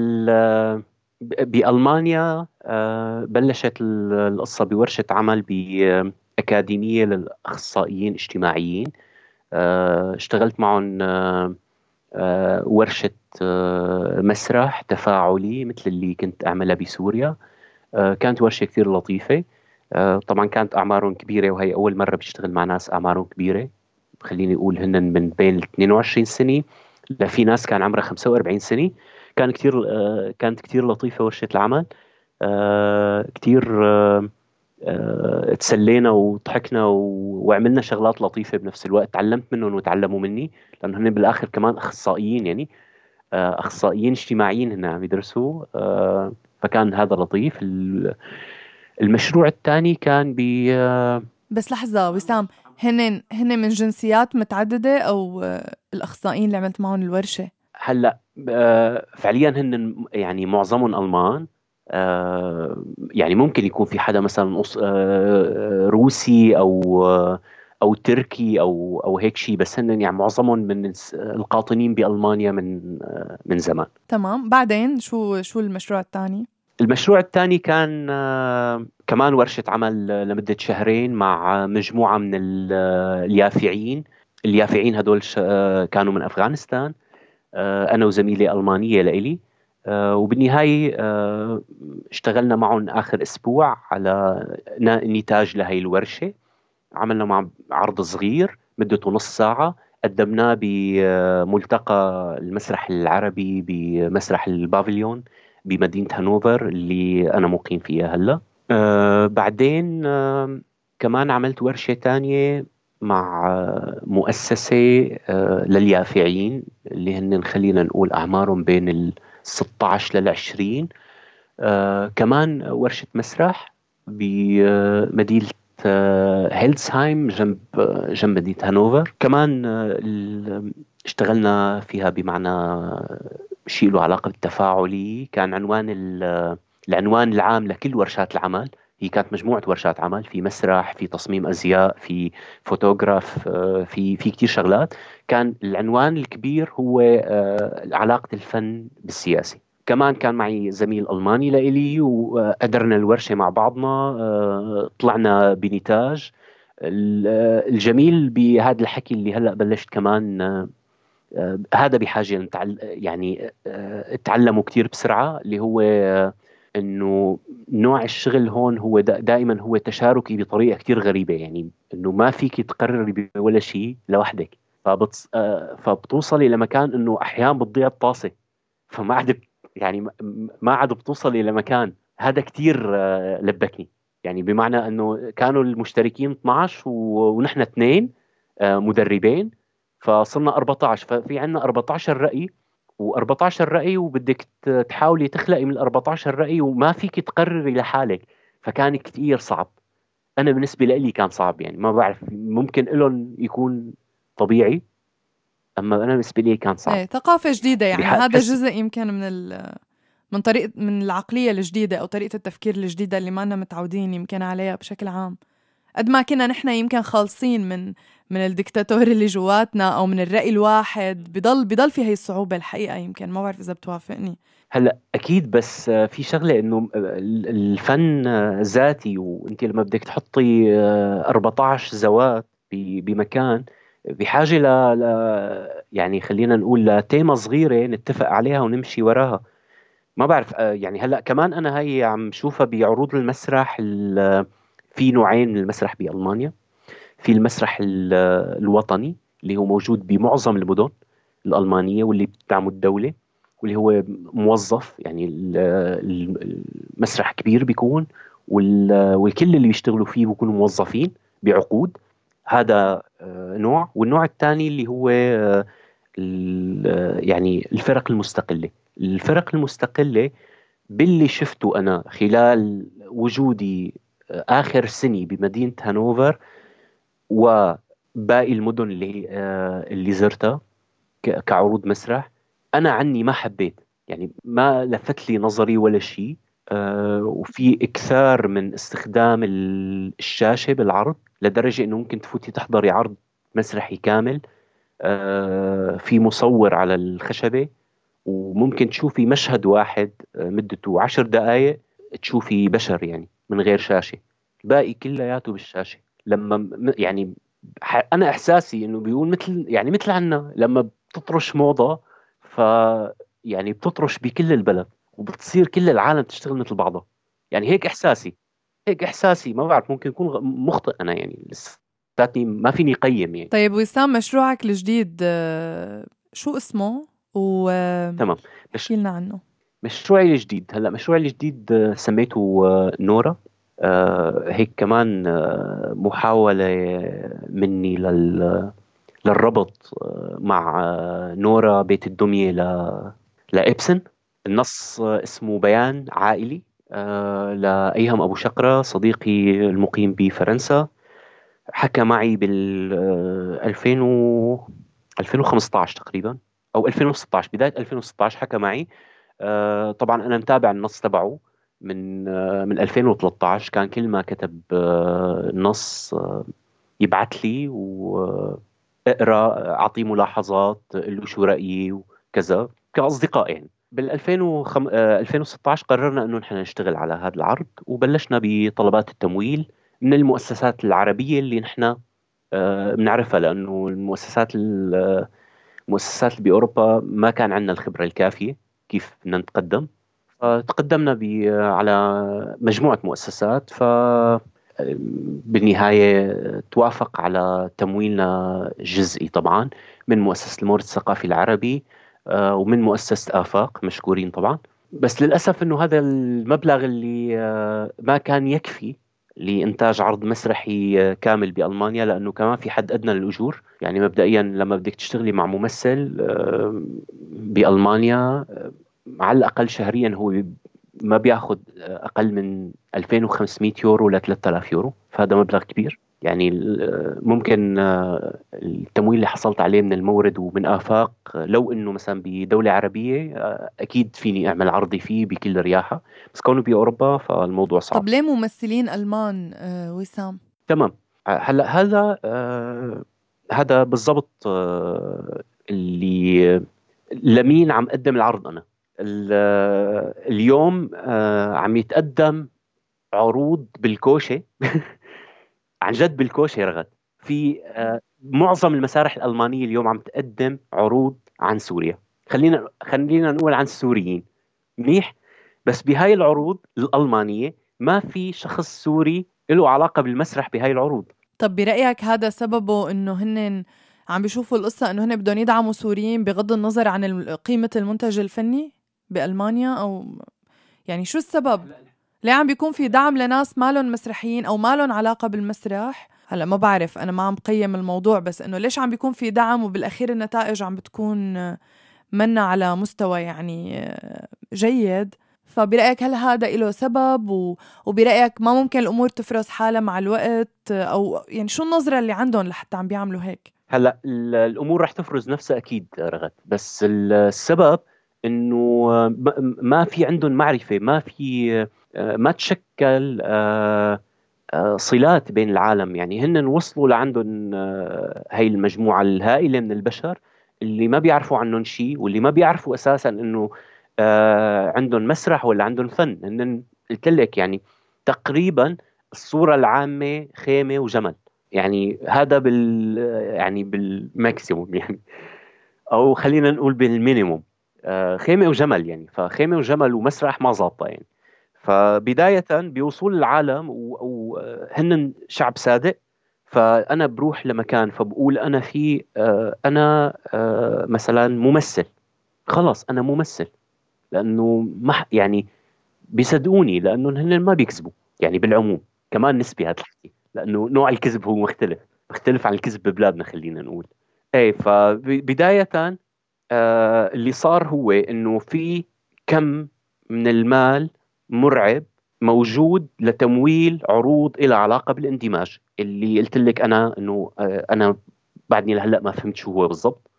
بألمانيا آه، بلشت القصة بورشة عمل بأكاديمية للأخصائيين اجتماعيين. آه، اشتغلت معهم آه، ورشة مسرح تفاعلي مثل اللي كنت أعملها بسوريا. كانت ورشة كثير لطيفة. طبعا كانت أعمارهم كبيرة وهي أول مرة بشتغل مع ناس أعمارهم كبيرة. خليني أقول هن من بين ال 22 سنة لفي ناس كان عمرها 45 سنة. كان كثير آه، كانت كثير لطيفة ورشة العمل. آه، كثير آه، تسلينا وضحكنا وعملنا شغلات لطيفة بنفس الوقت. تعلمت منهم وتعلموا مني لأنه هن بالآخر كمان أخصائيين يعني. أخصائيين اجتماعيين هن عم يدرسوا. فكان هذا لطيف. المشروع الثاني كان ب بس لحظة وسام هن هن من جنسيات متعددة أو الأخصائيين اللي عملت معهم الورشة؟ هلأ آه، فعليا هن يعني معظمهم ألمان آه، يعني ممكن يكون في حدا مثلا آه، روسي أو أو تركي أو أو هيك شيء بس هن يعني معظمهم من القاطنين بألمانيا من من زمان. تمام. بعدين شو شو المشروع الثاني؟ المشروع الثاني كان كمان ورشة عمل لمدة شهرين مع مجموعة من اليافعين. اليافعين هدول كانوا من أفغانستان. آه، أنا وزميله ألمانية لإلي. آه، وبالنهاية آه، اشتغلنا معهم آخر أسبوع على نتاج لهي الورشة. عملنا مع عرض صغير مدته نص ساعة. قدمناه بملتقى المسرح العربي بمسرح البافليون. بمدينة هانوفر اللي أنا مقيم فيها هلأ. أه بعدين أه كمان عملت ورشة ثانية مع مؤسسة آه، لليافعين اللي هن خلينا نقول أعمارهم بين ال 16 لل 20 آه، كمان ورشة مسرح بمدينة آه، هيلزهايم جنب جنب مدينة هانوفر. كمان اشتغلنا فيها بمعنى شيء له علاقة بالتفاعلي كان عنوان العنوان العام لكل ورشات العمل. هي كانت مجموعة ورشات عمل في مسرح في تصميم أزياء في فوتوغراف آه، في في كثير شغلات. كان العنوان الكبير هو آه، علاقة الفن بالسياسة. كمان كان معي زميل ألماني لإلي وقدرنا الورشة مع بعضنا آه، طلعنا بنتاج. الجميل بهذا الحكي اللي هلأ بلشت كمان هذا بحاجة يعني تعلموا كثير بسرعة اللي هو إنه نوع الشغل هون هو دائما هو تشاركي بطريقة كثير غريبة يعني إنه ما فيك تقرري ولا شيء لوحدك فبتص... آه، فبتوصلي لمكان إنه أحيانا بتضيع الطاسة فما عاد يعني ما عاد بتوصلي لمكان. هذا كثير آه، لبكني يعني بمعنى إنه كانوا المشتركين 12 ونحن اثنين مدربين فصرنا 14 ففي عندنا 14 رأي و14 رأي وبدك تحاولي تخلقي من ال 14 رأي وما فيك تقرري لحالك فكان كثير صعب. أنا بالنسبة لي كان صعب يعني ما بعرف ممكن لهم يكون طبيعي أما أنا بالنسبة لي كان صعب. إيه ثقافة جديدة يعني هذا جزء يمكن من ال من طريقه من العقلية الجديدة أو طريقة التفكير الجديدة اللي ما متعودين يمكن عليها بشكل عام. قد ما كنا نحن يمكن خالصين من من الدكتاتور اللي جواتنا أو من الرأي الواحد بضل بضل في هي الصعوبة الحقيقة يمكن. ما بعرف إذا بتوافقني. هلأ أكيد بس في شغلة إنه الفن ذاتي وأنت لما بدك تحطي 14 زوات بمكان بحاجة ل... يعني خلينا نقول لتيمة صغيرة نتفق عليها ونمشي وراها. ما بعرف يعني هلأ كمان أنا هي عم شوفها بعروض المسرح في نوعين من المسرح بألمانيا. في المسرح الوطني اللي هو موجود بمعظم المدن الألمانية واللي بتدعمه الدولة واللي هو موظف يعني المسرح كبير بيكون والكل اللي بيشتغلوا فيه بيكونوا موظفين بعقود. هذا آه، نوع. والنوع الثاني اللي هو آه، يعني الفرق المستقلة. الفرق المستقلة باللي شفته أنا خلال وجودي آه، آخر سنة بمدينة هانوفر وباقي المدن اللي اللي زرتها كعروض مسرح. أنا عني ما حبيت يعني ما لفت لي نظري ولا شيء آه وفي إكثار من استخدام الشاشة بالعرض لدرجة إنه ممكن تفوتي تحضري عرض مسرحي كامل. آه في مصور على الخشبة. وممكن تشوفي مشهد واحد آه، مدته عشر دقائق تشوفي بشر يعني. من غير شاشة. الباقي كلياته بالشاشة. لما يعني أنا إحساسي إنه بيقول مثل يعني مثل عنا لما بتطرش موضة ف يعني بتطرش بكل البلد وبتصير كل العالم تشتغل مثل بعضها. يعني هيك إحساسي. هيك إحساسي. ما بعرف ممكن يكون مخطئ أنا يعني. لساتني ما فيني قيم يعني. طيب وسام مشروعك الجديد آه، شو اسمه؟ و تمام. احكي لنا عنه. مشروعي الجديد هلا مشروعي الجديد آه، سميته آه، نورا. هيك كمان محاولة مني لل للربط آه، مع آه، نورا بيت الدمية ل... لإبسن. النص اسمه بيان عائلي آه، لأيهم أبو شقرة صديقي المقيم بفرنسا. حكى معي بال 2000 و 2015 تقريبا أو 2016 بداية 2016 حكى معي. طبعا أنا متابع النص تبعه من من 2013 كان كل ما كتب نص يبعث لي و أقرأ اعطيه ملاحظات قل له شو رأيي وكذا كاصدقاء يعني بال 2016 قررنا إنه نحن نشتغل على هذا العرض وبلشنا بطلبات التمويل من المؤسسات العربية اللي نحن آه، بنعرفها لأنه المؤسسات المؤسسات بأوروبا ما كان عندنا الخبرة الكافية. كيف بدنا نتقدم. فتقدمنا على مجموعة مؤسسات ف بالنهاية توافق على تمويلنا جزئي طبعا من مؤسسة المورد الثقافي العربي آه، ومن مؤسسة آفاق مشكورين طبعا. بس للأسف أنه هذا المبلغ اللي آه، ما كان يكفي لإنتاج عرض مسرحي آه، كامل بألمانيا لأنه كمان في حد أدنى للأجور. يعني مبدئيا لما بدك تشتغلي مع ممثل بألمانيا على الأقل شهريا هو ما بياخذ أقل من 2500 يورو ل 3000 يورو. فهذا مبلغ كبير. يعني ممكن آه، التمويل اللي حصلت عليه من المورد ومن آفاق لو إنه مثلا بدولة عربية آه، أكيد فيني أعمل عرضي فيه بكل رياحة. بس كونه بأوروبا فالموضوع صعب. طب ليه ممثلين ألمان آه، وسام؟ تمام. هلأ هذا هذا بالضبط اللي لمين عم قدم العرض أنا. اليوم عم يتقدم عروض بالكوشة. عن جد بالكوشة رغد. في آه، معظم المسارح الألمانية اليوم عم تقدم عروض عن سوريا. خلينا خلينا نقول عن السوريين. منيح؟ بس بهاي العروض الألمانية ما في شخص سوري له علاقة بالمسرح بهاي العروض. طب برأيك هذا سببه إنه هن عم بيشوفوا القصة إنه هن بدهم يدعموا سوريين بغض النظر عن قيمة المنتج الفني بألمانيا أو يعني شو السبب؟ ليه عم بيكون في دعم لناس مالهم مسرحيين أو مالهم علاقة بالمسرح. هلا ما بعرف أنا ما عم قيم الموضوع بس إنه ليش عم بيكون في دعم وبالأخير النتائج عم بتكون منا على مستوى يعني جيد. فبرأيك هل هذا له سبب؟ و... وبرأيك ما ممكن الأمور تفرز حالها مع الوقت؟ أو يعني شو النظرة اللي عندهم لحتى عم بيعملوا هيك؟ هلا الأمور رح تفرز نفسها أكيد رغد. بس السبب إنه ما في عندهم معرفة ما في ما تشكل آه، آه، صلات بين العالم. يعني هن وصلوا لعندهم آه، هاي المجموعة الهائلة من البشر اللي ما بيعرفوا عنهم شيء واللي ما بيعرفوا أساسا آه، عندهم مسرح ولا عندهم فن. هن قلت لك يعني تقريبا الصورة العامة خيمة وجمل. يعني هذا بال يعني بال maximum يعني. أو خلينا نقول بال minimum. خيمة وجمل يعني. فخيمة وجمل ومسرح ما ظابطة يعني. فبداية بوصول العالم وهن شعب صادق. فأنا بروح لمكان فبقول أنا في آه، أنا آه، مثلا ممثل. خلاص أنا ممثل. لأنه ما يعني بيصدقوني لأنه هن ما بيكذبوا يعني بالعموم كمان نسبي هذا الحكي. لأنه نوع الكذب هو مختلف مختلف عن الكذب ببلادنا خلينا نقول. إيه فبداية آه، اللي صار هو إنه في كم من المال مرعب موجود لتمويل عروض إلى علاقة بالاندماج. اللي قلت لك أنا أنه آه، أنا بعدني لهلأ ما فهمت شو هو بالضبط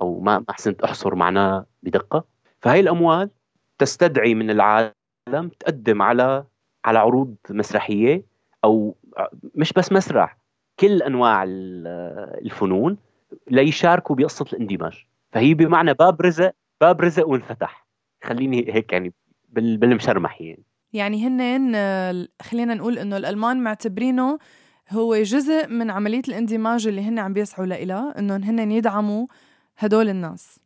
أو ما أحسنت أحصر معناه بدقة. فهي الأموال تستدعي من العالم تقدم على على عروض مسرحية أو مش بس مسرح كل أنواع الفنون ليشاركوا بقصة الاندماج. فهي بمعنى باب رزق باب رزق وانفتح. خليني هيك يعني بالمشرمح يعني يعني هن خلينا نقول إنه الألمان معتبرينه هو جزء من عملية الاندماج اللي هن عم بيسعوا لها انه هن يدعموا هدول الناس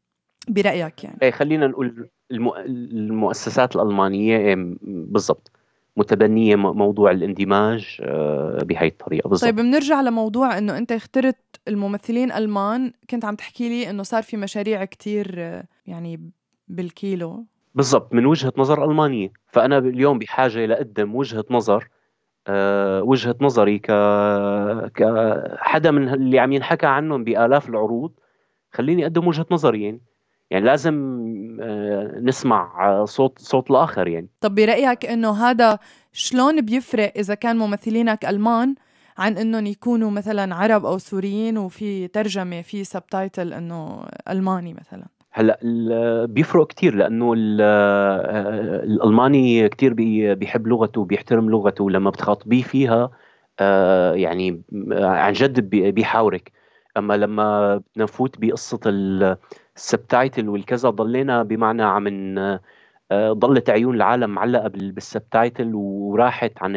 برأيك يعني. إيه خلينا نقول المؤسسات الألمانية إيه، بالضبط متبنية موضوع الاندماج آه، بهي الطريقة بالضبط. طيب بنرجع لموضوع إنه أنت اخترت الممثلين ألمان كنت عم تحكي لي إنه صار في مشاريع كتير آه، يعني بالكيلو. بالضبط من وجهة نظر ألمانية. فأنا اليوم بحاجة لأقدم وجهة نظر أه وجهة نظري ك كحدا من اللي عم ينحكى عنهم بآلاف العروض خليني أقدم وجهة نظري يعني. يعني لازم أه نسمع صوت صوت الآخر يعني. طب برأيك إنه هذا شلون بيفرق إذا كان ممثلينك ألمان عن إنهم يكونوا مثلا عرب أو سوريين وفي ترجمة في سبتايتل إنه ألماني مثلا؟ هلأ بيفرق كثير لأنه آه، الألماني كثير بيحب لغته وبيحترم لغته لما بتخاطبيه فيها آه، يعني عن جد بيحاورك أما لما نفوت بقصة ال subtitle والكذا ضلينا بمعنى عم آه، ضلت عيون العالم معلقة بال subtitle وراحت عن.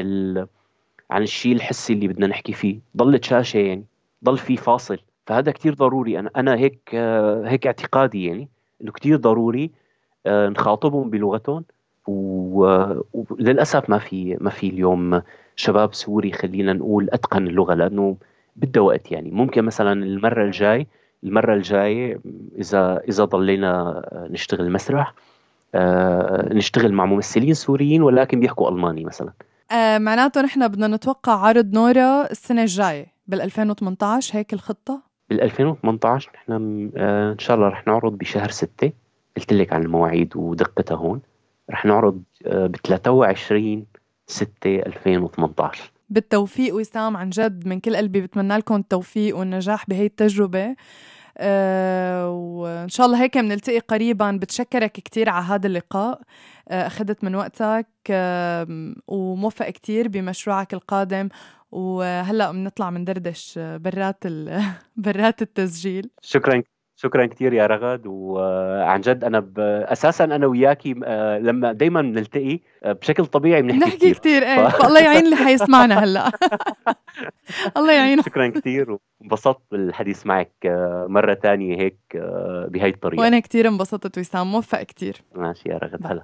عن الشيء الحسي اللي بدنا نحكي فيه ضلت شاشة يعني ضل في فاصل فهذا كتير ضروري. أنا أنا هيك هيك اعتقادي يعني إنه كتير ضروري آه، نخاطبهم بلغتهم. وللاسف ما في ما في اليوم شباب سوري خلينا نقول أتقن اللغة لأنه بدها وقت يعني. ممكن مثلا المرة الجاي المرة الجايه إذا إذا ضلينا نشتغل مسرح آه، نشتغل مع ممثلين سوريين ولكن بيحكوا ألماني مثلا. آه معناته نحن بدنا نتوقع عرض نورا السنة الجاية بال 2018 هيك الخطة؟ بال 2018 نحن آه إن شاء الله رح نعرض بشهر 6 قلت لك عن المواعيد ودقتها هون. رح نعرض آه ب 23 6 2018 بالتوفيق وسام عن جد من كل قلبي بتمنى لكم التوفيق والنجاح بهي التجربة. أه وإن شاء الله هيك بنلتقي قريبا. بتشكرك كتير على هذا اللقاء. أه أخذت من وقتك. أه وموفق كتير بمشروعك القادم. وهلا بنطلع من دردش برات برات التسجيل. شكرا شكرا كثير يا رغد وعن جد أنا ب... أساسا أنا وياكي آه، لما دائما بنلتقي آه، بشكل طبيعي بنحكي نحكي كثير إيه ف... فالله يعين اللي حيسمعنا هلا. الله يعينه. شكرا كثير وانبسطت بالحديث معك آه، مرة ثانية هيك بهي الطريقة. وأنا كثير انبسطت وسام موفق كثير ماشي يا رغد هلا.